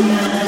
Yeah.